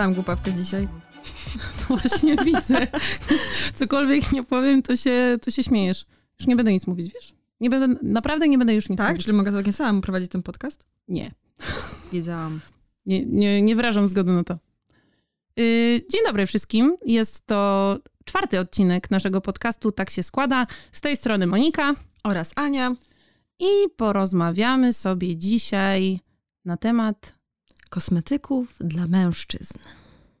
odpalam głupawkę dzisiaj. Właśnie widzę. Cokolwiek nie powiem, to się, to się śmiejesz. Już nie będę nic mówić, wiesz? Nie będę, naprawdę nie będę już nic Tak? mówić. Czyli mogę całkiem samemu prowadzić ten podcast? Nie. Wiedziałam. Nie, nie, nie wyrażam zgody na to. Yy, dzień dobry wszystkim. Jest to czwarty odcinek naszego podcastu Tak się składa. Z tej strony Monika Oraz Ania. i porozmawiamy sobie dzisiaj na temat. Kosmetyków dla mężczyzn.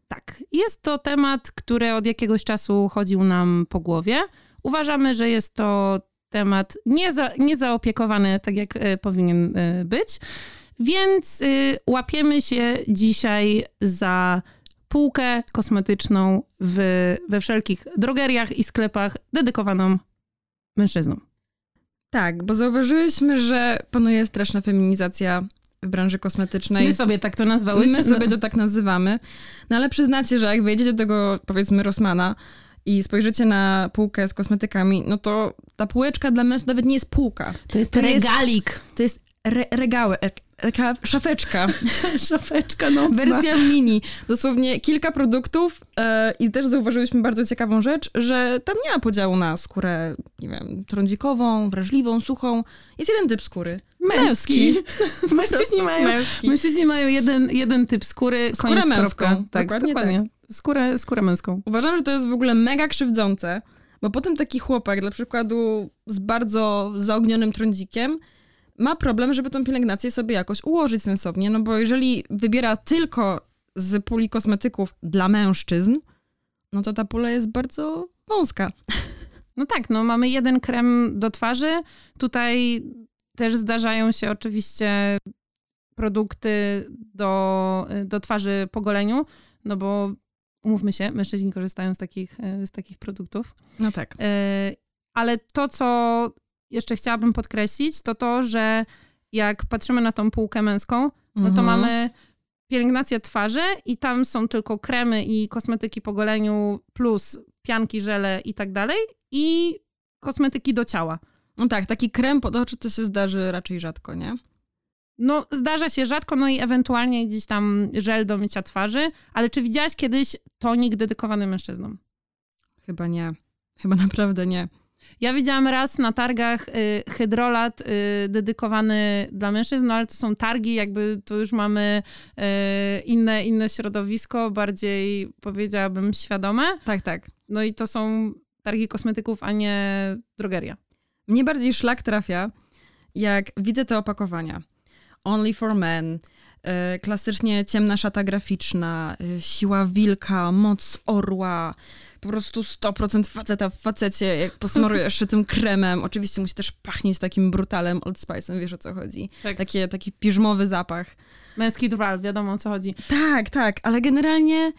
Tak, jest to temat, który od jakiegoś czasu chodził nam po głowie. Uważamy, że jest to temat nieza, niezaopiekowany tak, jak e, powinien e, być. Więc y, łapiemy się dzisiaj za półkę kosmetyczną w, we wszelkich drogeriach i sklepach dedykowaną mężczyznom. Tak, bo zauważyłyśmy, że panuje straszna feminizacja w branży kosmetycznej. My sobie tak to nazwałyśmy. My sobie to tak nazywamy. No ale przyznacie, że jak wejdziecie do tego, powiedzmy, Rossmana i spojrzycie na półkę z kosmetykami, no to ta półeczka dla mężczyzn nawet nie jest półka. To jest to jest- regalik. To jest re regały, e taka szafeczka. Szafeczka nocna. Wersja mini. Dosłownie kilka produktów e, i też zauważyłyśmy bardzo ciekawą rzecz, że tam nie ma podziału na skórę, nie wiem, trądzikową, wrażliwą, suchą. Jest jeden typ skóry. Męski. Mężczyźni mają, Męski. mężczyźni mają jeden, jeden typ skóry, Skórę męską. Tak, Dokładnie dokładnie. Skórę, skórę męską. Uważam, że to jest w ogóle mega krzywdzące, bo potem taki chłopak, dla przykładu z bardzo zaognionym trądzikiem, ma problem, żeby tą pielęgnację sobie jakoś ułożyć sensownie, no bo jeżeli wybiera tylko z puli kosmetyków dla mężczyzn, no to ta pula jest bardzo wąska. No tak, no mamy jeden krem do twarzy. Tutaj też zdarzają się oczywiście produkty do, do twarzy po goleniu, no bo umówmy się, mężczyźni korzystają z takich, z takich produktów. No tak. E, Ale to, co jeszcze chciałabym podkreślić, to to, że jak patrzymy na tą półkę męską, no to mamy pielęgnację twarzy i tam są tylko kremy i kosmetyki po goleniu plus pianki, żele i tak dalej i kosmetyki do ciała. No tak, taki krem pod oczy to się zdarzy raczej rzadko, nie? No zdarza się rzadko, no i ewentualnie gdzieś tam żel do mycia twarzy, ale czy widziałaś kiedyś tonik dedykowany mężczyznom? Chyba nie. Chyba naprawdę nie. Ja widziałam raz na targach y, hydrolat y, dedykowany dla mężczyzn, no ale to są targi, jakby tu już mamy y, inne, inne środowisko, bardziej powiedziałabym świadome. Tak, tak. No i to są targi kosmetyków, a nie drogeria. Mnie bardziej szlak trafia, jak widzę te opakowania. Only for men, e, klasycznie ciemna szata graficzna, e, siła wilka, moc orła, po prostu 100% faceta w facecie, jak posmarujesz jeszcze tym kremem. Oczywiście musi też pachnieć takim brutalem Old Spice'em, wiesz o co chodzi. Tak. Takie, taki piżmowy zapach. Męski drwal, wiadomo o co chodzi. Tak, tak, ale generalnie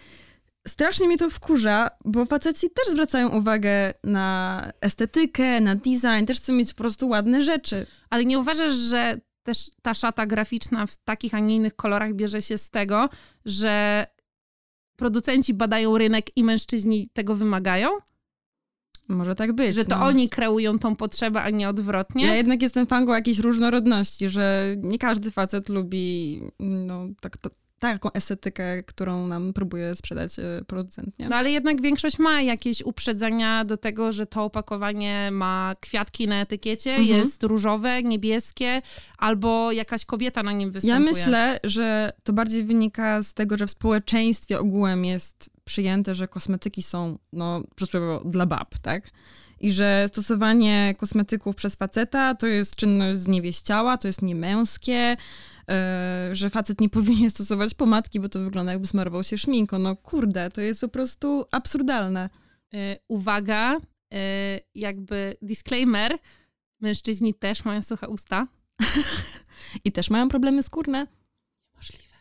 strasznie mnie to wkurza, bo faceci też zwracają uwagę na estetykę, na design, też chcą mieć po prostu ładne rzeczy. Ale nie uważasz, że też ta szata graficzna w takich, a nie innych kolorach bierze się z tego, że producenci badają rynek i mężczyźni tego wymagają? Może tak być. Że to no. oni kreują tą potrzebę, a nie odwrotnie? Ja jednak jestem fanką jakiejś różnorodności, że nie każdy facet lubi no, tak, ta, taką estetykę, którą nam próbuje sprzedać e, producent, nie? No ale jednak większość ma jakieś uprzedzenia do tego, że to opakowanie ma kwiatki na etykiecie, Mhm. jest różowe, niebieskie, albo jakaś kobieta na nim Ja występuje. myślę, że to bardziej wynika z tego, że w społeczeństwie ogółem jest przyjęte, że kosmetyki są, no, przysłowiowo dla bab, tak? I że stosowanie kosmetyków przez faceta to jest czynność zniewieściała, to jest niemęskie, że facet nie powinien stosować pomadki, bo to wygląda jakby smarował się szminką. No kurde, to jest po prostu absurdalne. Y, uwaga, y, jakby disclaimer, mężczyźni też mają suche usta. I też mają problemy skórne. Możliwe.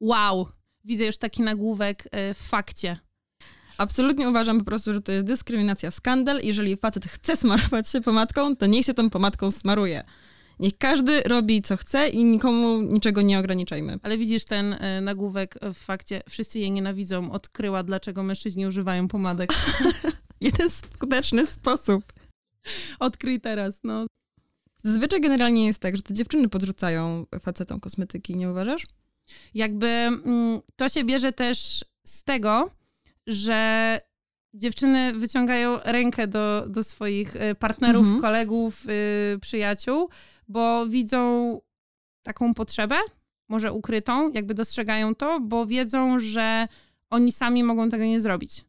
Wow, widzę już taki nagłówek w fakcie. Absolutnie uważam po prostu, że to jest dyskryminacja, skandal. Jeżeli facet chce smarować się pomadką, to niech się tą pomadką smaruje. Niech każdy robi co chce i nikomu niczego nie ograniczajmy. Ale widzisz ten y, nagłówek w fakcie, wszyscy jej nienawidzą, odkryła, dlaczego mężczyźni używają pomadek. Jeden skuteczny sposób. Odkryj teraz, no. Zazwyczaj generalnie jest tak, że te dziewczyny podrzucają facetom kosmetyki, nie uważasz? Jakby mm, to się bierze też z tego, że dziewczyny wyciągają rękę do, do swoich y, partnerów, mhm. kolegów, yy, przyjaciół, bo widzą taką potrzebę, może ukrytą, jakby dostrzegają to, bo wiedzą, że oni sami mogą tego nie zrobić.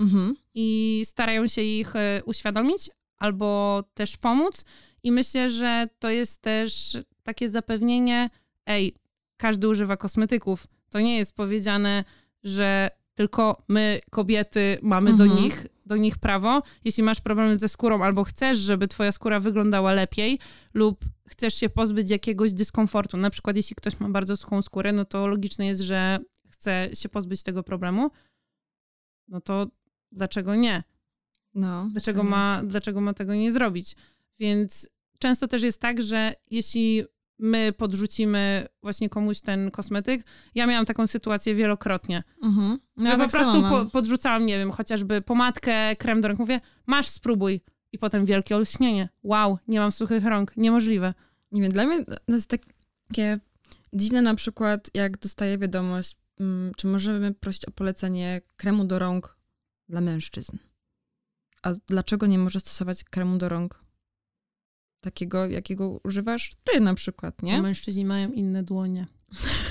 Mhm. I starają się ich y, uświadomić albo też pomóc. I myślę, że to jest też takie zapewnienie, ej, każdy używa kosmetyków. To nie jest powiedziane, że tylko my, kobiety, mamy mhm. do, nich, do nich prawo. Jeśli masz problemy ze skórą albo chcesz, żeby twoja skóra wyglądała lepiej lub chcesz się pozbyć jakiegoś dyskomfortu, na przykład jeśli ktoś ma bardzo suchą skórę, no to logiczne jest, że chce się pozbyć tego problemu, no to dlaczego nie? No, dlaczego, ma, dlaczego ma tego nie zrobić? Więc często też jest tak, że jeśli my podrzucimy właśnie komuś ten kosmetyk. Ja miałam taką sytuację wielokrotnie. Mhm. No ja po tak prostu po, podrzucałam, nie wiem, chociażby pomadkę, krem do rąk. Mówię, masz, spróbuj. I potem wielkie olśnienie. Wow, nie mam suchych rąk. Niemożliwe. Nie wiem, dla mnie to jest takie dziwne na przykład, jak dostaję wiadomość, mm, czy możemy prosić o polecenie kremu do rąk dla mężczyzn. A dlaczego nie może stosować kremu do rąk takiego, jakiego używasz ty na przykład, nie? A mężczyźni mają inne dłonie.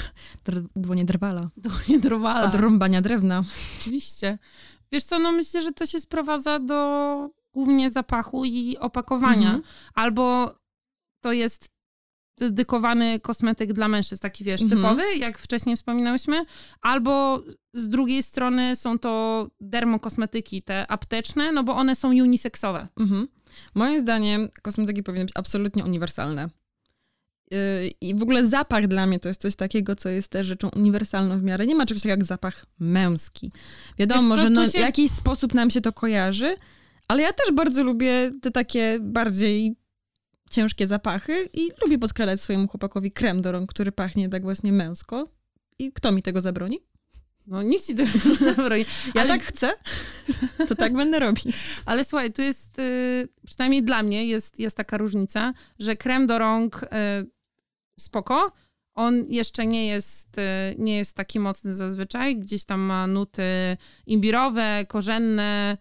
dłonie drwala. Dłonie drwala. Od rąbania drewna. Oczywiście. Wiesz co, no myślę, że to się sprowadza do głównie zapachu i opakowania. Mhm. Albo to jest dedykowany kosmetyk dla mężczyzn, taki wiesz, mhm. typowy, jak wcześniej wspominałyśmy, albo z drugiej strony są to dermokosmetyki, te apteczne, no bo one są uniseksowe. Mhm. Moim zdaniem kosmetyki powinny być absolutnie uniwersalne. Yy, I w ogóle zapach dla mnie to jest coś takiego, co jest też rzeczą uniwersalną w miarę. Nie ma czegoś takiego jak zapach męski. Wiadomo, co, że no, się... w jakiś sposób nam się to kojarzy, ale ja też bardzo lubię te takie bardziej ciężkie zapachy i lubię podkradać swojemu chłopakowi krem do rąk, który pachnie tak właśnie męsko. I kto mi tego zabroni? No nikt ci tego nie zabroni. Ja ale... tak chcę, to tak będę robić. Ale słuchaj, tu jest, y, przynajmniej dla mnie jest, jest taka różnica, że krem do rąk y, spoko, on jeszcze nie jest, y, nie jest taki mocny zazwyczaj. Gdzieś tam ma nuty imbirowe, korzenne,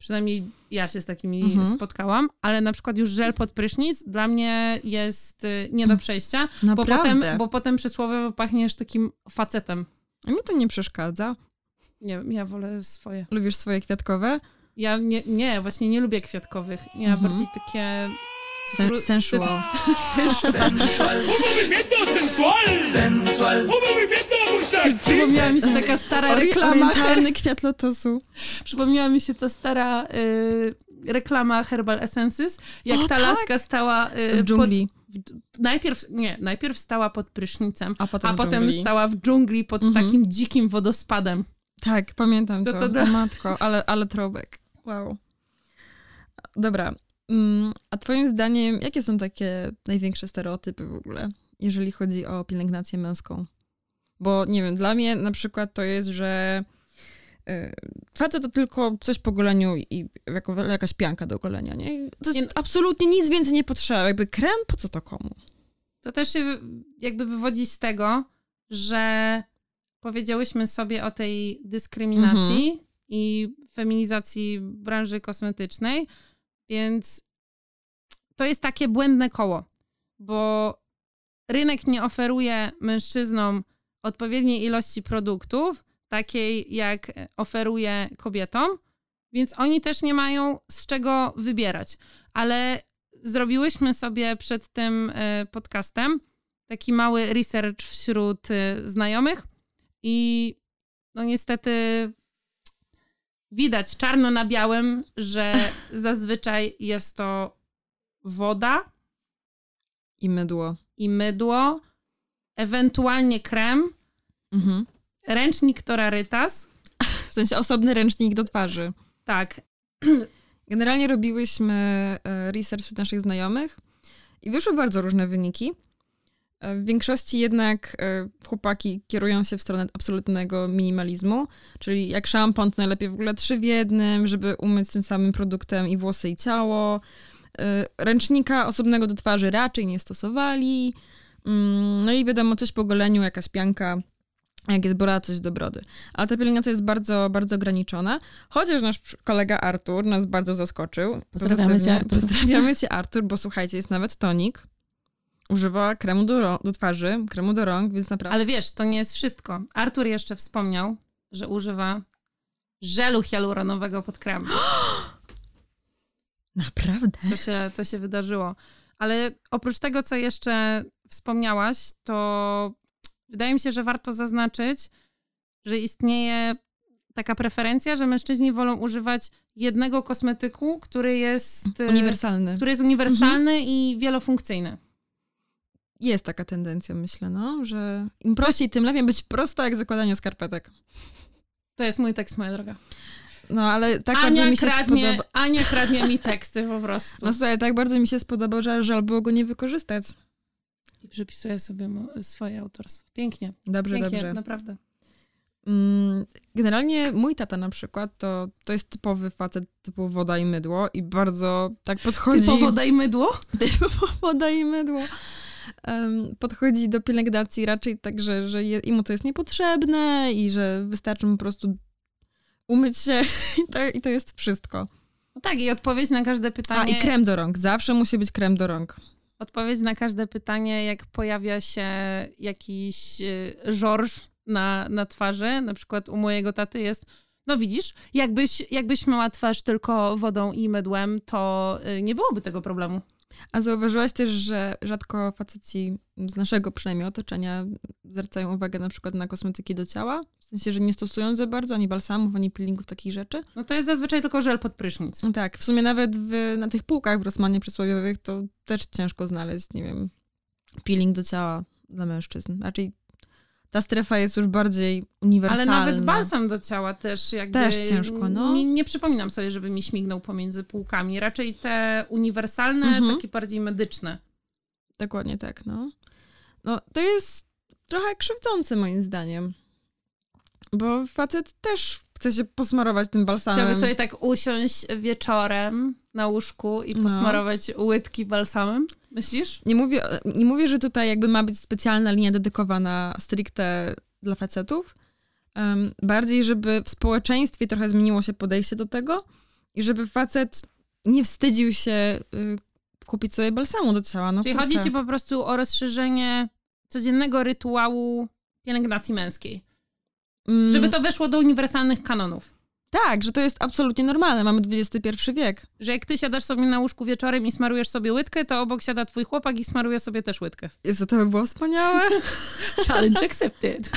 Przynajmniej ja się z takimi mhm. spotkałam, ale na przykład już żel pod prysznic dla mnie jest y, nie do przejścia, bo potem, bo potem przysłowiowo pachniesz takim facetem. A mi to nie przeszkadza. Nie wiem, ja wolę swoje. Lubisz swoje kwiatkowe? Ja nie, nie właśnie nie lubię kwiatkowych. Ja mhm. bardziej takie Sen sensual. sensual. sensual. Przypomniała mi się taka stara reklama. Orientalny kwiat lotosu. Przypomniała mi się ta stara y, reklama Herbal Essences, jak o, ta tak? laska stała y, w dżungli. Pod, najpierw, nie, najpierw stała pod prysznicem, a potem, a potem stała w dżungli pod mhm. takim dzikim wodospadem. Tak, pamiętam to. to, to, to. matko, ale, ale trobek. Wow. Dobra, Mm, a twoim zdaniem, jakie są takie największe stereotypy w ogóle, jeżeli chodzi o pielęgnację męską? Bo nie wiem, dla mnie na przykład to jest, że yy, facet to tylko coś po goleniu i jako, jakaś pianka do golenia, nie? To jest, absolutnie nic więcej nie potrzeba. Jakby krem, po co to komu? To też się jakby wywodzi z tego, że powiedziałyśmy sobie o tej dyskryminacji mhm. i feminizacji branży kosmetycznej, więc to jest takie błędne koło, bo rynek nie oferuje mężczyznom odpowiedniej ilości produktów, takiej jak oferuje kobietom, więc oni też nie mają z czego wybierać. Ale zrobiłyśmy sobie przed tym e, podcastem taki mały research wśród e, znajomych i no niestety widać czarno na białym, że zazwyczaj jest to woda i mydło. I mydło, ewentualnie krem, mhm. ręcznik Torarytas. W sensie osobny ręcznik do twarzy. Tak. Generalnie robiłyśmy e, research wśród naszych znajomych i wyszły bardzo różne wyniki. W większości jednak e, chłopaki kierują się w stronę absolutnego minimalizmu, czyli jak szampon, to najlepiej w ogóle trzy w jednym, żeby umyć tym samym produktem i włosy i ciało. E, ręcznika osobnego do twarzy raczej nie stosowali. Mm, no i wiadomo, coś po goleniu, jakaś pianka, jak jest bora, coś do brody. Ale ta pielęgnacja jest bardzo, bardzo ograniczona. Chociaż nasz kolega Artur nas bardzo zaskoczył. Pozdrawiamy cię, Artur. Pozdrawiamy cię, Artur, bo słuchajcie, jest nawet tonik. Używa kremu do, do twarzy, kremu do rąk, więc naprawdę... Ale wiesz, to nie jest wszystko. Artur jeszcze wspomniał, że używa żelu hialuronowego pod krem. Naprawdę? To się, to się wydarzyło. Ale oprócz tego, co jeszcze wspomniałaś, to wydaje mi się, że warto zaznaczyć, że istnieje taka preferencja, że mężczyźni wolą używać jednego kosmetyku, który jest e, uniwersalny, który jest uniwersalny mhm. i wielofunkcyjny. Jest taka tendencja, myślę, no, że im prościej, tym lepiej być prosto jak zakładanie skarpetek. To jest mój tekst, moja droga. No, ale tak Ania bardzo mi się kradnie, spodoba... Ania kradnie mi teksty po prostu. No słuchaj, tak bardzo mi się spodobał, że żal było go nie wykorzystać. I przepisuję sobie swoje autorstwo. Pięknie. Dobrze, Pięknie, dobrze. naprawdę. Mm, generalnie mój tata na przykład to, to jest typowy facet typu woda i mydło i bardzo tak podchodzi... Typo woda i mydło? Typo woda i mydło. Um, podchodzi do pielęgnacji raczej tak, że, że je, mu to jest niepotrzebne i że wystarczy mu po prostu umyć się i to, i to jest wszystko. No tak, i odpowiedź na każde pytanie. A i krem do rąk. Zawsze musi być krem do rąk. Odpowiedź na każde pytanie, jak pojawia się jakiś y, żorż na, na twarzy, na przykład u mojego taty jest, no widzisz, jakbyś, jakbyś myła twarz tylko wodą i mydłem, to y, nie byłoby tego problemu. A zauważyłaś też, że rzadko faceci z naszego przynajmniej otoczenia zwracają uwagę na przykład na kosmetyki do ciała? W sensie, że nie stosują za bardzo ani balsamów, ani peelingów, takich rzeczy? No to jest zazwyczaj tylko żel pod prysznic. No tak, w sumie nawet w, na tych półkach w Rosmanie przysłowiowych to też ciężko znaleźć, nie wiem, peeling do ciała dla mężczyzn. Raczej ta strefa jest już bardziej uniwersalna. Ale nawet balsam do ciała też jakby... Też ciężko, no. Nie, nie przypominam sobie, żeby mi śmignął pomiędzy półkami. Raczej te uniwersalne, mhm. takie bardziej medyczne. Dokładnie tak, no. No, to jest trochę krzywdzące moim zdaniem. Bo facet też chce się posmarować tym balsamem. Chciałby sobie tak usiąść wieczorem na łóżku i no. posmarować no. łydki balsamem? Myślisz? Nie mówię, nie mówię, że tutaj jakby ma być specjalna linia dedykowana stricte dla facetów. Um, bardziej, żeby w społeczeństwie trochę zmieniło się podejście do tego i żeby facet nie wstydził się y, kupić sobie balsamu do ciała. No, Czyli kurczę. chodzi ci po prostu o rozszerzenie codziennego rytuału pielęgnacji męskiej. Mm. Żeby to weszło do uniwersalnych kanonów. Tak, że to jest absolutnie normalne. Mamy XXI wiek. Że jak ty siadasz sobie na łóżku wieczorem i smarujesz sobie łydkę, to obok siada twój chłopak i smaruje sobie też łydkę. Jezu, to by było wspaniałe. Challenge accepted.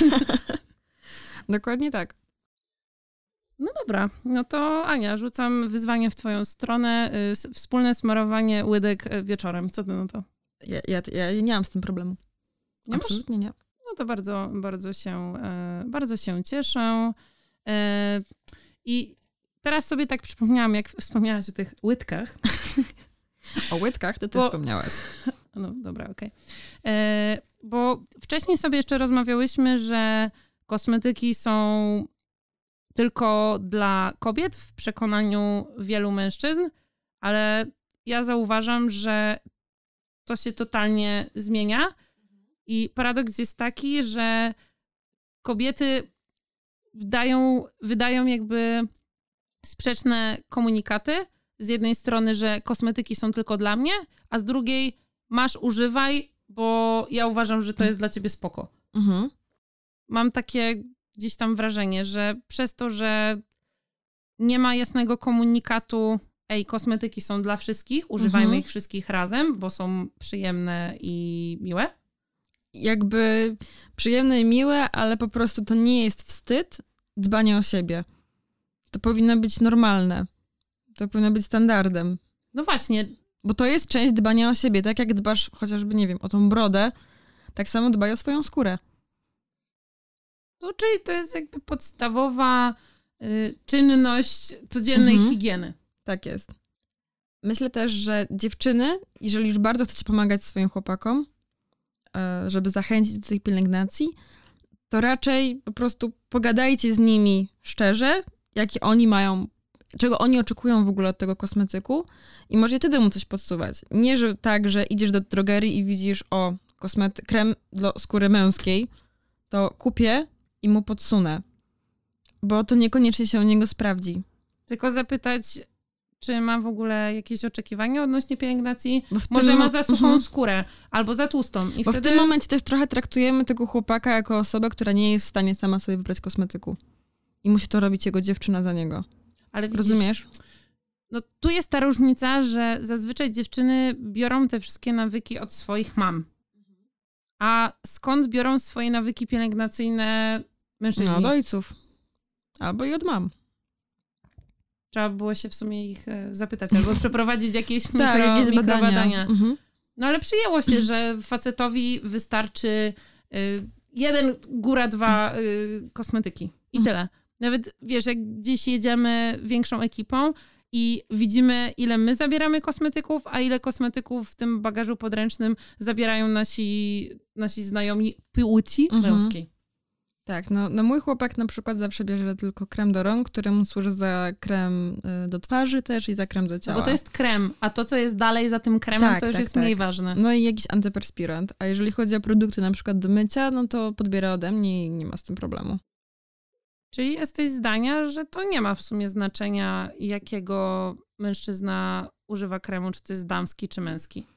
Dokładnie tak. No dobra, no to Ania, rzucam wyzwanie w twoją stronę. Y, wspólne smarowanie łydek y, wieczorem. Co ty na to? Ja, ja, ja nie mam z tym problemu. Nie Absolutnie masz? nie. No to bardzo, bardzo się, e, bardzo się cieszę. E, I teraz sobie tak przypomniałam, jak wspomniałaś o tych łydkach. O łydkach to ty bo, wspomniałaś. No dobra, okej. Okay. E, bo wcześniej sobie jeszcze rozmawiałyśmy, że kosmetyki są tylko dla kobiet w przekonaniu wielu mężczyzn, ale ja zauważam, że to się totalnie zmienia. I paradoks jest taki, że kobiety wydają, wydają jakby sprzeczne komunikaty. Z jednej strony, że kosmetyki są tylko dla mnie, a z drugiej masz, używaj, bo ja uważam, że to jest dla ciebie spoko. Mhm. Mam takie gdzieś tam wrażenie, że przez to, że nie ma jasnego komunikatu, ej, kosmetyki są dla wszystkich, używajmy mhm. ich wszystkich razem, bo są przyjemne i miłe, jakby przyjemne i miłe, ale po prostu to nie jest wstyd dbanie o siebie. To powinno być normalne. To powinno być standardem. No właśnie. Bo to jest część dbania o siebie. Tak jak dbasz chociażby, nie wiem, o tą brodę, tak samo dbaj o swoją skórę. To czyli to jest jakby podstawowa y, czynność codziennej mhm. higieny. Tak jest. Myślę też, że dziewczyny, jeżeli już bardzo chcecie pomagać swoim chłopakom, żeby zachęcić do tej pielęgnacji, to raczej po prostu pogadajcie z nimi szczerze, jakie oni mają, czego oni oczekują w ogóle od tego kosmetyku i może wtedy mu coś podsuwać. Nie, że tak, że idziesz do drogerii i widzisz, o, kosmety, krem do skóry męskiej, to kupię i mu podsunę, bo to niekoniecznie się u niego sprawdzi. Tylko zapytać, czy ma w ogóle jakieś oczekiwania odnośnie pielęgnacji? Może ma za suchą mhm. skórę albo za tłustą. I bo wtedy... w tym momencie też trochę traktujemy tego chłopaka jako osobę, która nie jest w stanie sama sobie wybrać kosmetyku. I musi to robić jego dziewczyna za niego. Ale widzisz, Rozumiesz? No tu jest ta różnica, że zazwyczaj dziewczyny biorą te wszystkie nawyki od swoich mam. A skąd biorą swoje nawyki pielęgnacyjne mężczyźni? No, od ojców. Albo i od mam. Trzeba było się w sumie ich e, zapytać albo przeprowadzić jakieś, tak, mikro, jakieś mikro badania. Mhm. No ale przyjęło się, że facetowi wystarczy y, jeden, góra dwa y, kosmetyki i mhm. tyle. Nawet wiesz, jak gdzieś jedziemy większą ekipą i widzimy, ile my zabieramy kosmetyków, a ile kosmetyków w tym bagażu podręcznym zabierają nasi, nasi znajomi płci mhm. męskiej. Tak, no, no mój chłopak na przykład zawsze bierze tylko krem do rąk, który mu służy za krem y, do twarzy też i za krem do ciała. No bo to jest krem, a to, co jest dalej za tym kremem, tak, to już tak, jest tak. mniej ważne. No i jakiś antyperspirant. A jeżeli chodzi o produkty na przykład do mycia, no to podbiera ode mnie i nie ma z tym problemu. Czyli jesteś zdania, że to nie ma w sumie znaczenia, jakiego mężczyzna używa kremu, czy to jest damski, czy męski.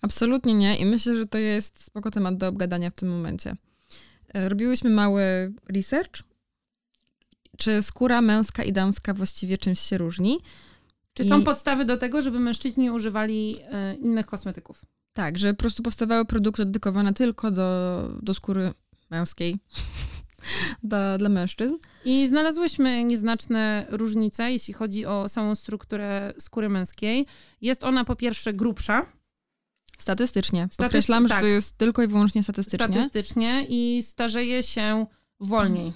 Absolutnie nie i myślę, że to jest spoko temat do obgadania w tym momencie. E, robiłyśmy mały research, czy skóra męska i damska właściwie czymś się różni. Czy I... są podstawy do tego, żeby mężczyźni używali y, innych kosmetyków? Tak, że po prostu powstawały produkty dedykowane tylko do, do skóry męskiej. dla, dla mężczyzn. I znalazłyśmy nieznaczne różnice, jeśli chodzi o samą strukturę skóry męskiej. Jest ona po pierwsze grubsza. Statystycznie. Podkreślam, tak. że to jest tylko i wyłącznie statystycznie. Statystycznie i starzeje się wolniej.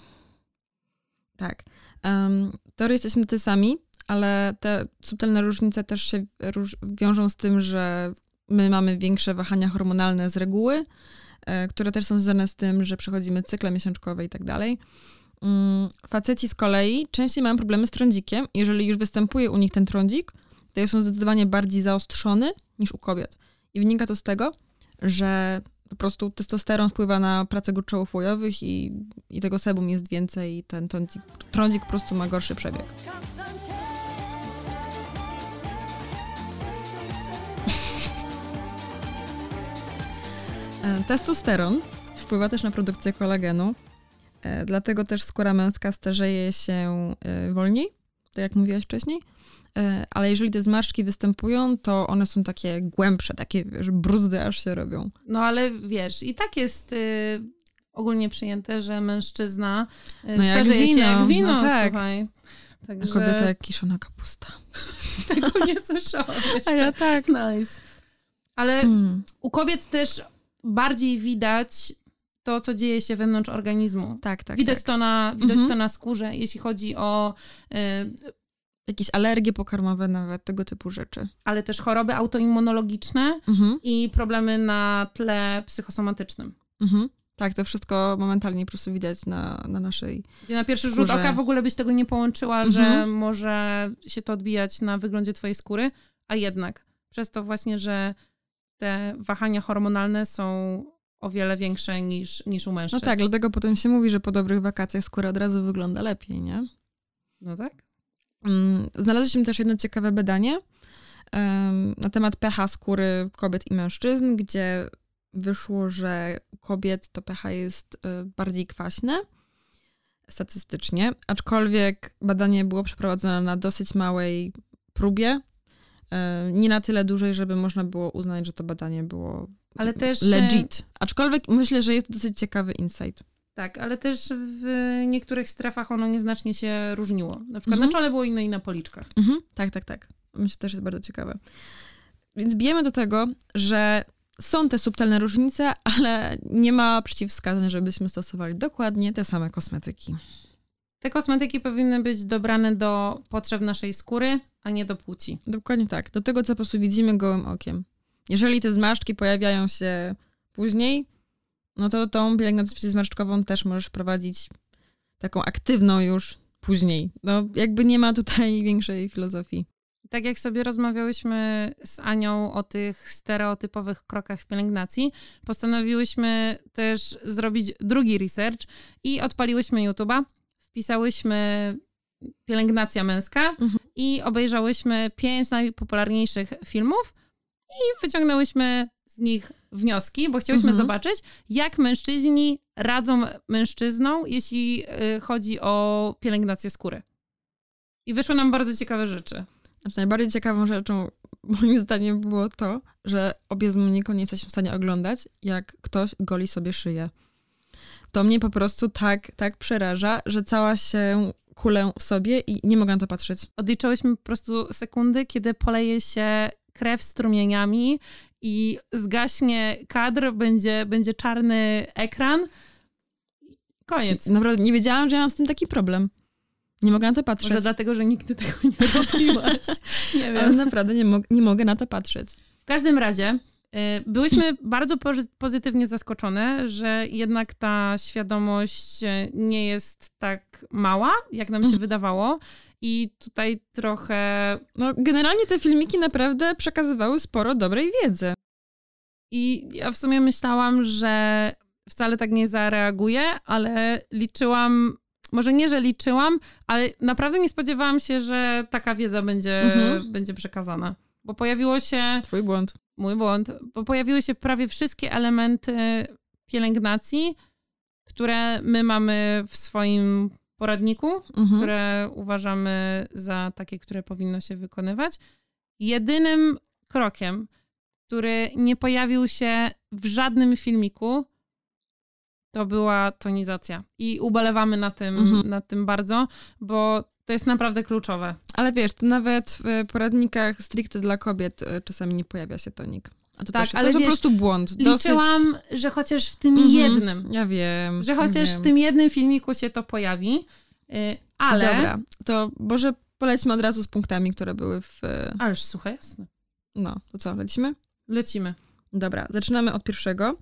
Tak. Um, jesteśmy ty sami, ale te subtelne różnice też się róż wiążą z tym, że my mamy większe wahania hormonalne z reguły, E, które też są związane z tym, że przechodzimy cykle miesiączkowe i tak dalej. Mm, faceci z kolei częściej mają problemy z trądzikiem. Jeżeli już występuje u nich ten trądzik, to jest on zdecydowanie bardziej zaostrzony niż u kobiet. I wynika to z tego, że po prostu testosteron wpływa na pracę gruczołów łojowych i, i tego sebum jest więcej i ten trądzik, trądzik po prostu ma gorszy przebieg. E, testosteron wpływa też na produkcję kolagenu, e, dlatego też skóra męska starzeje się e, wolniej, tak jak mówiłaś wcześniej. Ale jeżeli te zmarszczki występują, to one są takie głębsze, takie wiesz, bruzdy aż się robią. No ale wiesz, i tak jest y, ogólnie przyjęte, że mężczyzna y, no starzeje jak się jak wino, no tak. słuchaj. Także... A kobieta jak kiszona kapusta. Tego nie słyszałam jeszcze. A ja tak. Nice. Ale hmm. u kobiet też bardziej widać to, co dzieje się wewnątrz organizmu. Tak, tak. Widać, tak. To, na, widać mhm. to na skórze, jeśli chodzi o. Y, Jakieś alergie pokarmowe, nawet tego typu rzeczy. Ale też choroby autoimmunologiczne mhm. i problemy na tle psychosomatycznym. Mhm. Tak, to wszystko momentalnie po prostu widać na, na naszej. Gdzie na pierwszy skórze. rzut oka w ogóle byś tego nie połączyła, że mhm. może się to odbijać na wyglądzie twojej skóry, a jednak przez to właśnie, że te wahania hormonalne są o wiele większe niż, niż u mężczyzn. No tak, dlatego potem się mówi, że po dobrych wakacjach skóra od razu wygląda lepiej, nie? No tak. Mm, znalazliśmy też jedno ciekawe badanie na temat pH skóry kobiet i mężczyzn, gdzie wyszło, że u kobiet to pH jest y, bardziej kwaśne statystycznie, aczkolwiek badanie było przeprowadzone na dosyć małej próbie, E, nie na tyle dużej, żeby można było uznać, że to badanie było ale też, legit. Aczkolwiek myślę, że jest to dosyć ciekawy insight. Tak, ale też w niektórych strefach ono nieznacznie się różniło. Na przykład mhm. na czole było inne i na policzkach. Mhm. Tak, tak, tak. Myślę, że też jest bardzo ciekawe. Więc bijemy do tego, że są te subtelne różnice, ale nie ma przeciwwskazań, żebyśmy stosowali dokładnie te same kosmetyki. Te kosmetyki powinny być dobrane do potrzeb naszej skóry, a nie do płci. Dokładnie tak. Do tego, co po prostu widzimy gołym okiem. Jeżeli te zmarszczki pojawiają się później, no to tą pielęgnację przeciwzmarszczkową też możesz prowadzić taką aktywną już później. No jakby nie ma tutaj większej filozofii. tak jak sobie rozmawiałyśmy z Anią o tych stereotypowych krokach w pielęgnacji, postanowiłyśmy też zrobić drugi research i odpaliłyśmy YouTube'a, wpisałyśmy pielęgnacja męska mhm. i obejrzałyśmy pięć najpopularniejszych filmów i wyciągnęłyśmy z nich wnioski, bo chciałyśmy mhm. zobaczyć, jak mężczyźni radzą mężczyznom, jeśli y, chodzi o pielęgnację skóry. I wyszły nam bardzo ciekawe rzeczy. Znaczy, najbardziej ciekawą rzeczą moim zdaniem było to, że obie z Moniką nie jesteśmy w stanie oglądać, jak ktoś goli sobie szyję. To mnie po prostu tak, tak przeraża, że cała się kulę w sobie i nie mogę na to patrzeć. Odliczałyśmy po prostu sekundy, kiedy poleje się krew strumieniami i zgaśnie kadr, będzie, będzie czarny ekran. Koniec. I naprawdę nie wiedziałam, że ja mam z tym taki problem. Nie mogę na to patrzeć. Może dlatego, że nigdy tego nie robiłaś. nie wiem. Ale naprawdę nie, mo nie mogę na to patrzeć. W każdym razie y, byłyśmy bardzo pozytywnie zaskoczone, że jednak ta świadomość y, nie jest tak mała, jak nam się mhm. wydawało. I tutaj trochę. No, generalnie te filmiki naprawdę przekazywały sporo dobrej wiedzy. I ja w sumie myślałam, że wcale tak nie zareaguję, ale liczyłam może nie, że liczyłam, ale naprawdę nie spodziewałam się, że taka wiedza będzie, mhm. będzie przekazana. Bo pojawiło się. Twój błąd. Mój błąd. Bo pojawiły się prawie wszystkie elementy pielęgnacji, które my mamy w swoim poradniku, mhm. które uważamy za takie, które powinno się wykonywać. Jedynym krokiem, który nie pojawił się w żadnym filmiku, to była tonizacja. I ubolewamy na tym, mhm. na tym bardzo, bo to jest naprawdę kluczowe. Ale wiesz, to nawet w poradnikach stricte dla kobiet e, czasami nie pojawia się tonik. A to tak, też, ale to jest wiesz, po prostu błąd. Liczyłam, Dosyć... że chociaż w tym mhm. jednym. Ja wiem. Że chociaż wiem. w tym jednym filmiku się to pojawi. Y, ale. Dobra, to może polećmy od razu z punktami, które były w. Ależ słuchaj, jasne. No, to co, lecimy? Lecimy. Dobra, zaczynamy od pierwszego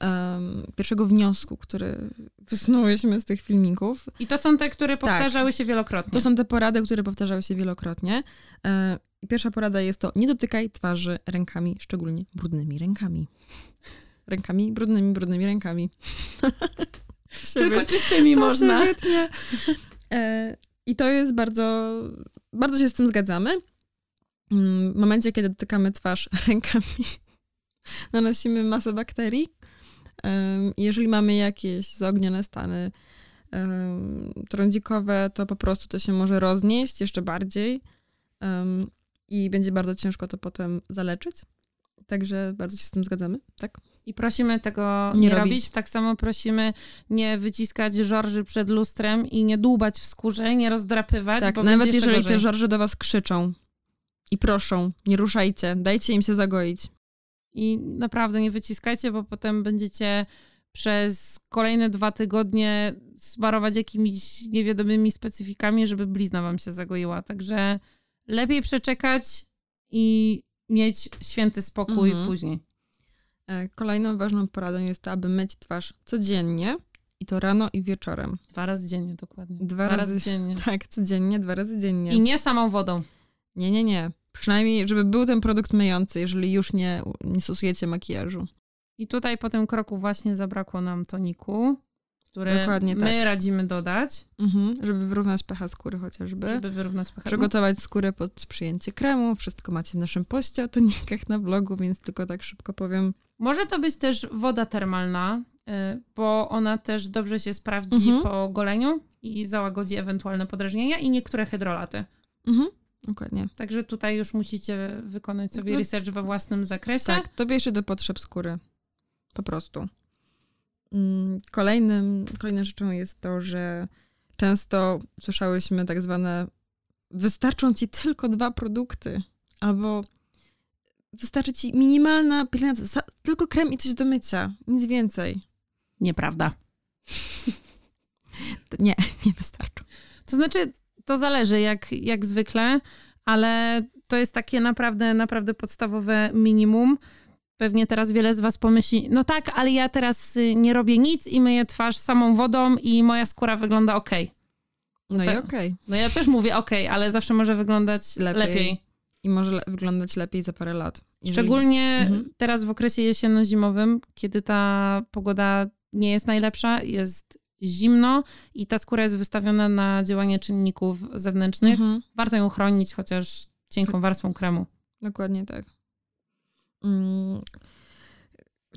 um, pierwszego wniosku, który wysnułyśmy z tych filmików. I to są te, które tak. powtarzały tak. się wielokrotnie. To są te porady, które powtarzały się wielokrotnie. E, I pierwsza porada jest to, nie dotykaj twarzy rękami, szczególnie brudnymi rękami. Rękami, brudnymi, brudnymi rękami. Tylko czystymi to można. E, I to jest bardzo, bardzo się z tym zgadzamy. Mm, w momencie, kiedy dotykamy twarz rękami, nanosimy masę bakterii, jeżeli mamy jakieś zaognione stany trądzikowe, to po prostu to się może roznieść jeszcze bardziej i będzie bardzo ciężko to potem zaleczyć. Także bardzo się z tym zgadzamy, tak? I prosimy tego nie, nie robić. robić. Tak samo prosimy nie wyciskać żorży przed lustrem i nie dłubać w skórze, nie rozdrapywać. Tak, nawet jeżeli te żorże do was krzyczą i proszą, nie ruszajcie, dajcie im się zagoić. I naprawdę nie wyciskajcie, bo potem będziecie przez kolejne dwa tygodnie sparować jakimiś niewiadomymi specyfikami, żeby blizna wam się zagoiła. Także lepiej przeczekać i mieć święty spokój mhm. później. E, kolejną ważną poradą jest to, aby myć twarz codziennie i to rano i wieczorem. Dwa razy dziennie, dokładnie. Dwa, dwa razy, razy dziennie. Tak, codziennie, dwa razy dziennie. I nie samą wodą. Nie, nie, nie. Przynajmniej, żeby był ten produkt myjący, jeżeli już nie, nie stosujecie makijażu. I tutaj po tym kroku właśnie zabrakło nam toniku, który Dokładnie my tak. radzimy dodać. Mhm, żeby wyrównać pH skóry chociażby. Żeby wyrównać pH. Przygotować skórę pod przyjęcie kremu. Wszystko macie w naszym poście o tonikach na vlogu, więc tylko tak szybko powiem. Może to być też woda termalna, y, bo ona też dobrze się sprawdzi mhm. po goleniu i załagodzi ewentualne podrażnienia i niektóre hydrolaty. Mhm. Dokładnie. Także tutaj już musicie wykonać sobie no, research we własnym zakresie. Tak, to bierze do potrzeb skóry. Po prostu. Mm, kolejnym, kolejną rzeczą jest to, że często słyszałyśmy tak zwane wystarczą ci tylko dwa produkty, albo wystarczy ci minimalna pielęgnacja, tylko krem i coś do mycia, nic więcej. Nieprawda. nie, nie wystarczy. To znaczy, to zależy jak, jak zwykle, ale to jest takie naprawdę, naprawdę podstawowe minimum. Pewnie teraz wiele z was pomyśli, no tak, ale ja teraz y, nie robię nic i myję twarz samą wodą i moja skóra wygląda ok. No, no i okej. Okay. No ja też mówię ok, ale zawsze może wyglądać lepiej. lepiej. i może le- wyglądać lepiej za parę lat. Jeżeli- Szczególnie Mhm. teraz w okresie jesienno-zimowym, kiedy ta pogoda nie jest najlepsza, jest zimno i ta skóra jest wystawiona na działanie czynników zewnętrznych. Mhm. Warto ją chronić chociaż cienką warstwą kremu. Dokładnie tak. Mm.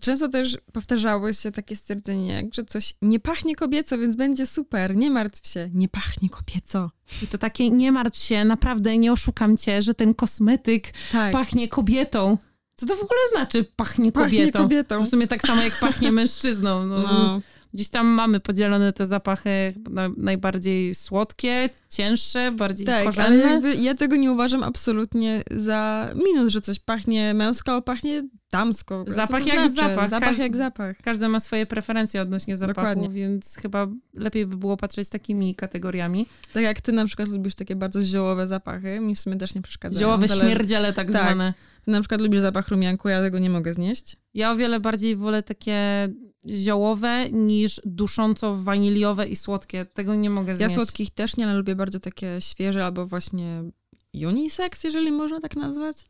Często też powtarzało się takie stwierdzenie, jak, że coś nie pachnie kobieco, więc będzie super, nie martw się, nie pachnie kobieco. I to takie, nie martw się, naprawdę nie oszukam cię, że ten kosmetyk Tak, pachnie kobietą. Co to w ogóle znaczy pachnie kobietą? pachnie kobietą. W sumie tak samo jak pachnie mężczyzną. No, No, Gdzieś tam mamy podzielone te zapachy na, najbardziej słodkie, cięższe, bardziej tak, ale korzenne. jakby ja tego nie uważam absolutnie za minus, że coś pachnie męsko, a pachnie damsko. Zapach jak znaczy? zapach. Zapach Każdy- jak zapach. Każdy ma swoje preferencje odnośnie zapachu, Dokładnie. więc chyba lepiej by było patrzeć takimi kategoriami. Tak jak ty na przykład lubisz takie bardzo ziołowe zapachy, mi w sumie też nie przeszkadzają. Ziołowe Zależy- śmierdziele tak, Tak. zwane. Ty na przykład lubisz zapach rumianku, ja tego nie mogę znieść. Ja o wiele bardziej wolę takie ziołowe niż dusząco-waniliowe i słodkie. Tego nie mogę Ja znieść. słodkich też nie, ale lubię bardzo takie świeże albo właśnie unisex, jeżeli można tak nazwać.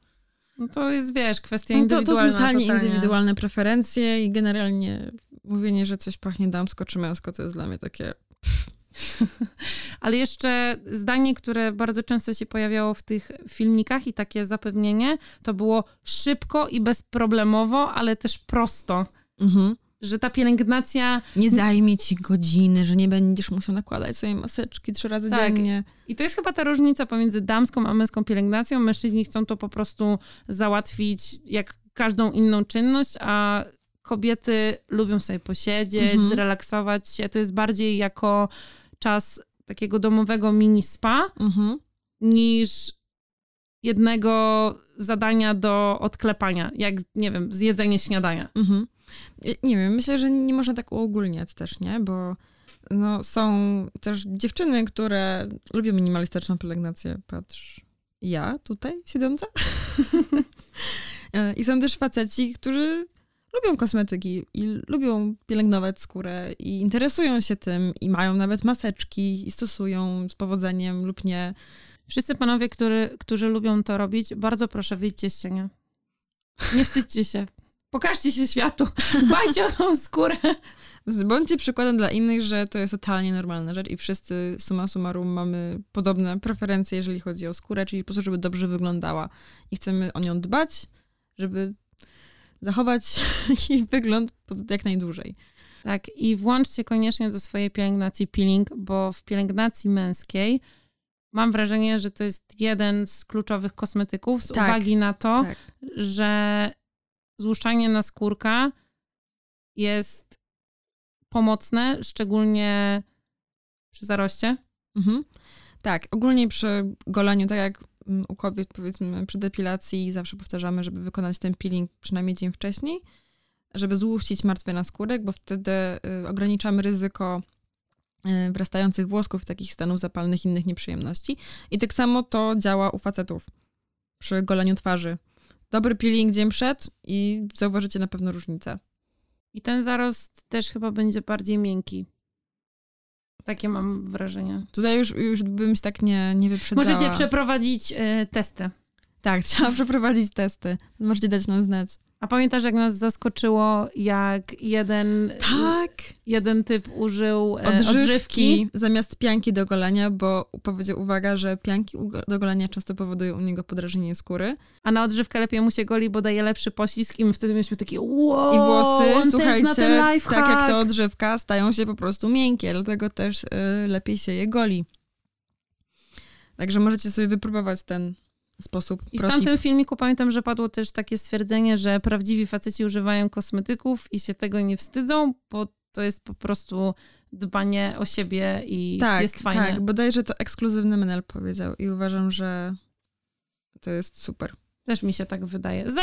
No to jest, wiesz, kwestia No to, to indywidualna. są totalnie totalnie. indywidualne preferencje i generalnie mówienie, że coś pachnie damsko czy męsko, to jest dla mnie takie... Ale jeszcze zdanie, które bardzo często się pojawiało w tych filmikach i takie zapewnienie, to było szybko i bezproblemowo, ale też prosto. Mhm. Że ta pielęgnacja Nie zajmie ci godziny, że nie będziesz musiał nakładać sobie maseczki trzy razy Tak. dziennie. I to jest chyba ta różnica pomiędzy damską a męską pielęgnacją. Mężczyźni chcą to po prostu załatwić jak każdą inną czynność, a kobiety lubią sobie posiedzieć, Mhm. zrelaksować się. To jest bardziej jako czas takiego domowego mini spa Mhm. niż jednego zadania do odklepania, jak, nie wiem, zjedzenie śniadania. Mhm. Ja- Nie wiem, myślę, że nie można tak uogólniać też, nie? Bo no, są też dziewczyny, które lubią minimalistyczną pielęgnację. Patrz, ja tutaj siedząca. E, I są też faceci, którzy lubią kosmetyki i lubią pielęgnować skórę i interesują się tym i mają nawet maseczki i stosują z powodzeniem lub nie. Wszyscy panowie, który, którzy lubią to robić, bardzo proszę, wyjdźcie z cienia. Nie wstydźcie się. Pokażcie się światu. Dbajcie o tą skórę. Bądźcie przykładem dla innych, że to jest totalnie normalna rzecz i wszyscy summa summarum mamy podobne preferencje, jeżeli chodzi o skórę, czyli po prostu, żeby dobrze wyglądała i chcemy o nią dbać, żeby zachować jej wygląd jak najdłużej. Tak, i włączcie koniecznie do swojej pielęgnacji peeling, bo w pielęgnacji męskiej mam wrażenie, że to jest jeden z kluczowych kosmetyków z Tak, uwagi na to, tak. że złuszczanie na skórka jest pomocne, szczególnie przy zaroście. Mhm. Tak, ogólnie przy goleniu, tak jak u kobiet powiedzmy przy depilacji zawsze powtarzamy, żeby wykonać ten peeling przynajmniej dzień wcześniej, żeby złuścić martwy naskórek, bo wtedy y, ograniczamy ryzyko y, wrastających włosków, takich stanów zapalnych, innych nieprzyjemności. I tak samo to działa u facetów przy goleniu twarzy. Dobry peeling dzień przed i zauważycie na pewno różnicę. I ten zarost też chyba będzie bardziej miękki. Takie mam wrażenie. Tutaj już, już bym się tak nie, nie wyprzedzała. Możecie przeprowadzić y, testy. Tak, trzeba przeprowadzić testy. Możecie dać nam znać. A pamiętasz, jak nas zaskoczyło, jak jeden, Tak. jeden typ użył e, odżywki, odżywki? zamiast pianki do golenia, bo powiedział uwaga, że pianki do golenia często powodują u niego podrażnienie skóry. a na odżywkę lepiej mu się goli, bo daje lepszy poślizg i my wtedy mieliśmy takie wow, I włosy, słuchajcie, tak jak to odżywka, stają się po prostu miękkie, dlatego też y, lepiej się je goli. Także możecie sobie wypróbować ten sposób. I w protip. tamtym filmiku pamiętam, że padło też takie stwierdzenie, że prawdziwi faceci używają kosmetyków i się tego nie wstydzą, bo to jest po prostu dbanie o siebie i tak, jest fajnie. Tak, bodajże to ekskluzywny Menel powiedział i uważam, że to jest super. Też mi się tak wydaje. Za,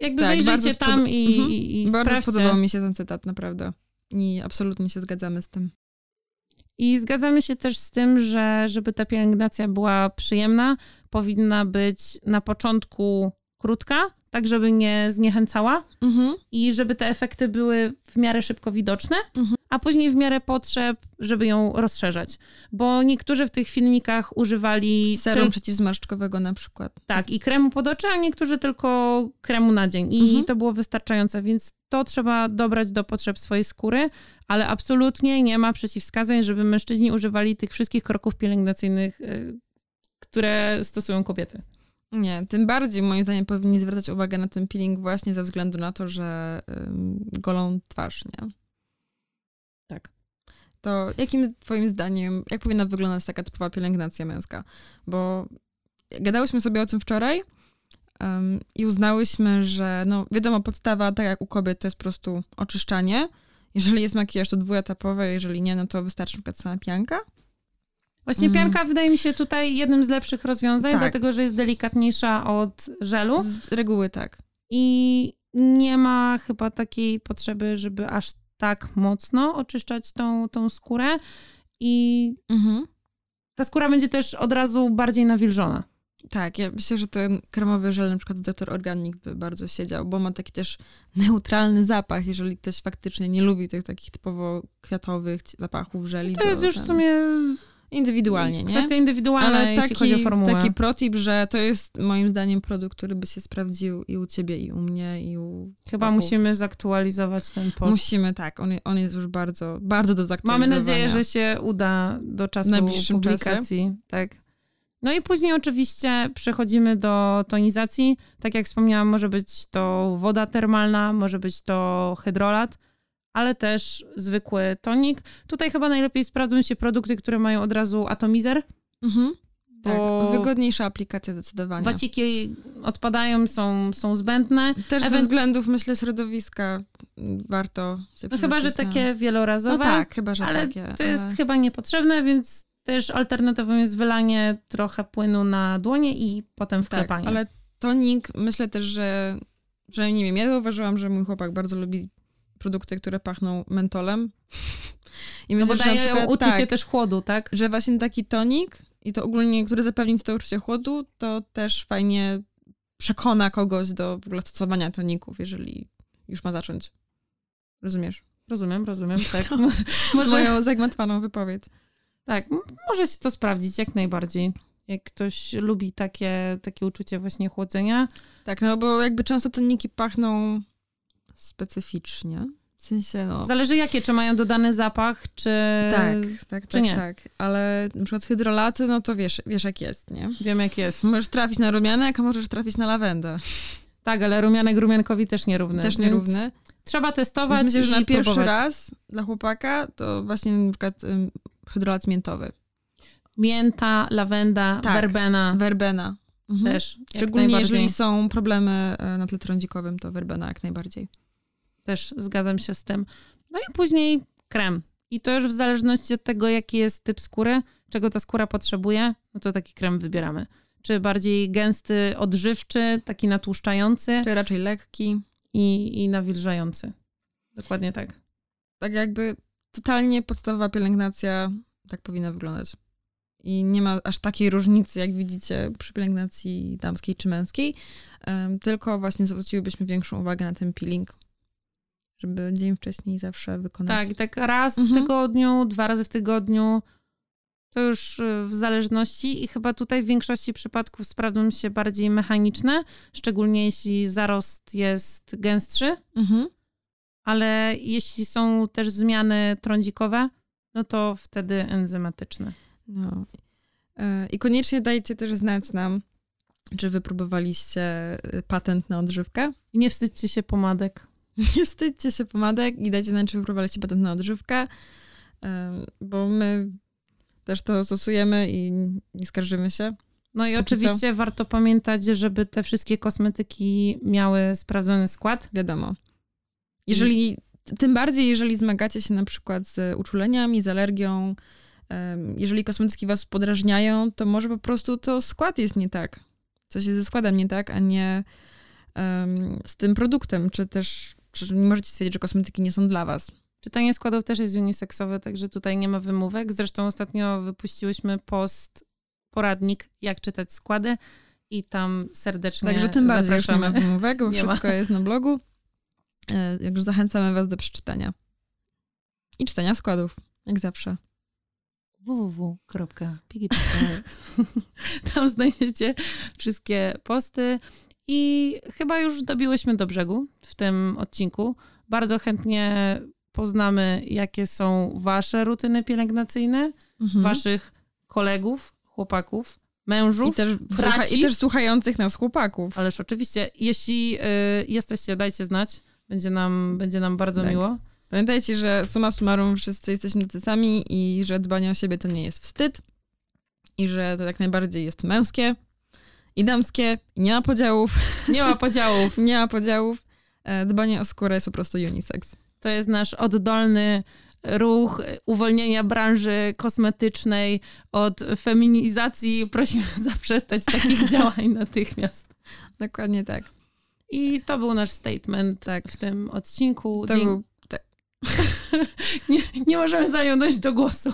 jakby Tak, zajrzyjcie tam i, Mhm. i, i Bardzo spodobał mi się ten cytat, naprawdę. I absolutnie się zgadzamy z tym. I zgadzamy się też z tym, że żeby ta pielęgnacja była przyjemna, powinna być na początku krótka, tak żeby nie zniechęcała Mhm. i żeby te efekty były w miarę szybko widoczne, Mhm. a później w miarę potrzeb, żeby ją rozszerzać. Bo niektórzy w tych filmikach używali Serum tyl- przeciwzmarszczkowego na przykład. tak, i kremu pod oczy, a niektórzy tylko kremu na dzień. I Mhm. to było wystarczające, więc to trzeba dobrać do potrzeb swojej skóry, ale absolutnie nie ma przeciwwskazań, żeby mężczyźni używali tych wszystkich kroków pielęgnacyjnych, y, które stosują kobiety. Nie, tym bardziej moim zdaniem powinni zwracać uwagę na ten peeling właśnie ze względu na to, że golą twarz, nie? Tak. To jakim twoim zdaniem, jak powinna wyglądać taka typowa pielęgnacja męska? Bo gadałyśmy sobie o tym wczoraj ym, i uznałyśmy, że no wiadomo, podstawa, tak jak u kobiet, to jest po prostu oczyszczanie. Jeżeli jest makijaż, to dwuetapowe, jeżeli nie, no to wystarczy przykład sama pianka. Właśnie Mhm. pianka wydaje mi się tutaj jednym z lepszych rozwiązań, Tak. dlatego że jest delikatniejsza od żelu Z reguły tak. i nie ma chyba takiej potrzeby, żeby aż tak mocno oczyszczać tą, tą skórę i Mhm. ta skóra będzie też od razu bardziej nawilżona. Tak, ja myślę, że ten kremowy żel na przykład z Dr. Organic by bardzo siedział, bo ma taki też neutralny zapach, jeżeli ktoś faktycznie nie lubi tych takich typowo kwiatowych zapachów żeli. To jest już w ten- sumie Indywidualnie, nie? kwestia indywidualna, Ale jeśli taki, chodzi o formułę. taki protip, że to jest moim zdaniem produkt, który by się sprawdził i u ciebie, i u mnie, i u Chyba chłopaków. musimy zaktualizować ten post. Musimy, tak. On, on jest już bardzo, bardzo do zaktualizowania. Mamy nadzieję, że się uda do czasu publikacji. Tak. No i później oczywiście przechodzimy do tonizacji. Tak jak wspomniałam, może być to woda termalna, może być to hydrolat, ale też zwykły tonik. Tutaj chyba najlepiej sprawdzą się produkty, które mają od razu atomizer. Mhm. Tak, wygodniejsza aplikacja zdecydowanie. Waciki odpadają, są, są zbędne. Też ze Ewen- względów, myślę, środowiska m, warto się No chyba, że takie wielorazowe. No tak, chyba, że ale takie. to jest ale- chyba niepotrzebne, więc też alternatywą jest wylanie trochę płynu na dłonie i potem wklepanie. Tak, ale tonik, myślę też, że, że nie wiem, ja zauważyłam, że mój chłopak bardzo lubi produkty, które pachną mentolem. I no bo myślę, że na daje przykład, uczucie tak, też chłodu, tak? że właśnie taki tonik i to ogólnie, który zapewni to uczucie chłodu, to też fajnie przekona kogoś do w ogóle stosowania toników, jeżeli już ma zacząć. Rozumiesz? Rozumiem, rozumiem, tak. To- Może, Moją zagmatwaną wypowiedź. tak, może się to sprawdzić jak najbardziej. Jak ktoś lubi takie, takie uczucie właśnie chłodzenia. Tak, no bo jakby często toniki pachną specyficznie. W sensie, no... Zależy jakie, czy mają dodany zapach, czy... Tak, tak, czy tak, nie? tak. Ale na przykład hydrolaty, no to wiesz, wiesz jak jest, nie? Wiem jak jest. Możesz trafić na rumianek, a możesz trafić na lawendę. Tak, ale rumianek rumiankowi też nierówny. Też nierówny. Trzeba testować myślę, że na pierwszy próbować. raz dla chłopaka to właśnie na przykład ym, hydrolat miętowy. Mięta, lawenda, Tak. werbena Werbena. Mhm. też. Szczególnie jeżeli są problemy e, na tle trądzikowym, to werbena jak najbardziej. Też zgadzam się z tym. No i później krem. I to już w zależności od tego, jaki jest typ skóry, czego ta skóra potrzebuje, no to taki krem wybieramy. Czy bardziej gęsty, odżywczy, taki natłuszczający Czy raczej lekki. i, i nawilżający. Dokładnie tak. Tak jakby totalnie podstawowa pielęgnacja tak powinna wyglądać. I nie ma aż takiej różnicy, jak widzicie, przy pielęgnacji damskiej czy męskiej. Em, tylko właśnie zwróciłybyśmy większą uwagę na ten peeling, żeby dzień wcześniej zawsze wykonać. Tak, tak raz Mhm. w tygodniu, dwa razy w tygodniu. To już y, w zależności i chyba tutaj w większości przypadków sprawdzą się bardziej mechaniczne, szczególnie jeśli zarost jest gęstszy. Mhm. ale jeśli są też zmiany trądzikowe, no to wtedy enzymatyczne. No. E, I koniecznie dajcie też znać nam, czy wypróbowaliście e, patent na odżywkę. I nie wstydźcie się pomadek. Nie wstydźcie się pomadek i dajcie znać, czy wypróbowaliście patent na odżywkę, bo my też to stosujemy i nie skarżymy się. No i Póki oczywiście warto pamiętać, żeby te wszystkie kosmetyki miały sprawdzony skład. Wiadomo. Jeżeli, tym bardziej, jeżeli zmagacie się na przykład z uczuleniami, z alergią, jeżeli kosmetyki was podrażniają, to może po prostu to skład jest nie tak. Coś jest ze składem nie tak, a nie em, z tym produktem, czy też czy nie możecie stwierdzić, że kosmetyki nie są dla was. Czytanie składów też jest uniseksowe, także tutaj nie ma wymówek. Zresztą ostatnio wypuściłyśmy post, poradnik, jak czytać składy i tam serdecznie Także tym bardziej już nie zapraszamy. ma wymówek, bo Nie ma. wszystko jest na blogu. E, Także zachęcamy was do przeczytania. I czytania składów, jak zawsze. www.piggy.pl Tam znajdziecie wszystkie posty i chyba już dobiłyśmy do brzegu w tym odcinku. Bardzo chętnie poznamy, jakie są wasze rutyny pielęgnacyjne, Mhm. waszych kolegów, chłopaków, mężów. I też, braci. I też słuchających nas chłopaków. Ależ oczywiście, jeśli y, jesteście, dajcie znać. Będzie nam, będzie nam bardzo Tak. miło. Pamiętajcie, że suma summarum wszyscy jesteśmy tacy sami i że dbanie o siebie to nie jest wstyd i że to jak najbardziej jest męskie i damskie. Nie ma podziałów, Nie ma podziałów. nie ma podziałów. Dbanie o skórę jest po prostu unisex. To jest nasz oddolny ruch uwolnienia branży kosmetycznej od feminizacji. Prosimy zaprzestać takich działań natychmiast. Dokładnie tak. I to był nasz statement Tak. w tym odcinku. To Dzie- był tak. nie, nie możemy za nią dojść do głosu.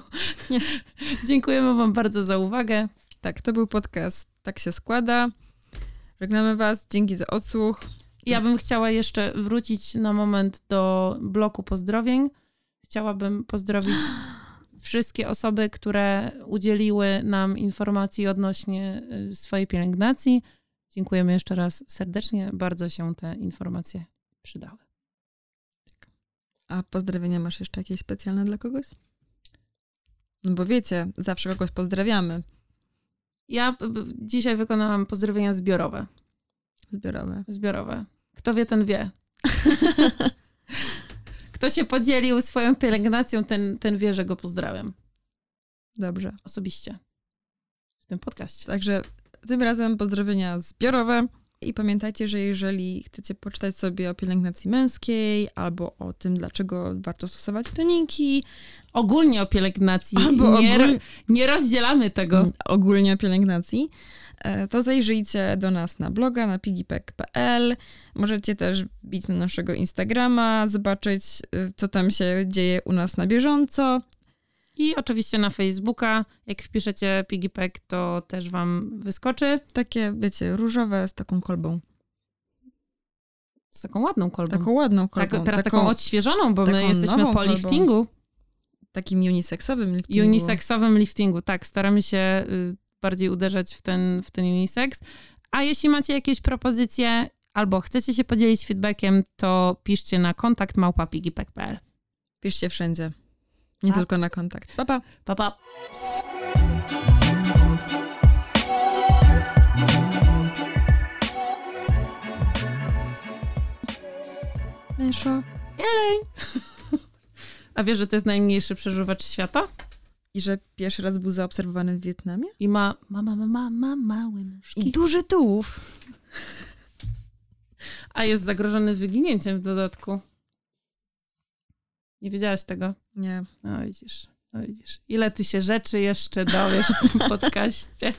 Nie. Dziękujemy wam bardzo za uwagę. Tak, to był podcast Tak się składa. Żegnamy was, dzięki za odsłuch. Ja bym chciała jeszcze wrócić na moment do bloku pozdrowień. Chciałabym pozdrowić wszystkie osoby, które udzieliły nam informacji odnośnie y, swojej pielęgnacji. Dziękujemy jeszcze raz serdecznie. Bardzo się te informacje przydały. A pozdrowienia masz jeszcze jakieś specjalne dla kogoś? No bo wiecie, zawsze kogoś pozdrawiamy. Ja dzisiaj wykonałam pozdrowienia zbiorowe. Zbiorowe. Zbiorowe. Kto wie, ten wie. Kto się podzielił swoją pielęgnacją, ten, ten wie, że go pozdrawiam. Dobrze. Osobiście. W tym podcaście. Także tym razem pozdrowienia zbiorowe. I pamiętajcie, że jeżeli chcecie poczytać sobie o pielęgnacji męskiej albo o tym, dlaczego warto stosować toniki, Ogólnie o pielęgnacji. albo nie, ogól... nie rozdzielamy tego. ogólnie o pielęgnacji, e, to zajrzyjcie do nas na bloga na piggypack.pl. Możecie też wbić na naszego Instagrama, zobaczyć, e, co tam się dzieje u nas na bieżąco. I oczywiście na Facebooka. Jak wpiszecie Piggypack, to też wam wyskoczy. Takie, wiecie, różowe z taką kolbą. Z taką ładną kolbą. Taką ładną tak, kolbą. teraz taką, odświeżoną, bo my taką jesteśmy nową po kolbą. liftingu. Takim uniseksowym liftingu. Uniseksowym liftingu, tak. Staramy się y, bardziej uderzać w ten, w ten unisex. A jeśli macie jakieś propozycje albo chcecie się podzielić feedbackiem, to piszcie na kontakt małpa.piggypack.pl. Piszcie wszędzie. Nie Pa. tylko na kontakt. Pa, pa. Pa, pa. Myszo. Jeleń! A wiesz, że to jest najmniejszy przeżywacz świata? I że pierwszy raz był zaobserwowany w Wietnamie? I ma, ma, ma, ma, ma, ma małe nóżki. I duży tułów. A jest zagrożony wyginięciem w dodatku. Nie wiedziałaś tego? Nie. No widzisz, no widzisz. Ile ty się rzeczy jeszcze dowiesz w tym podcaście.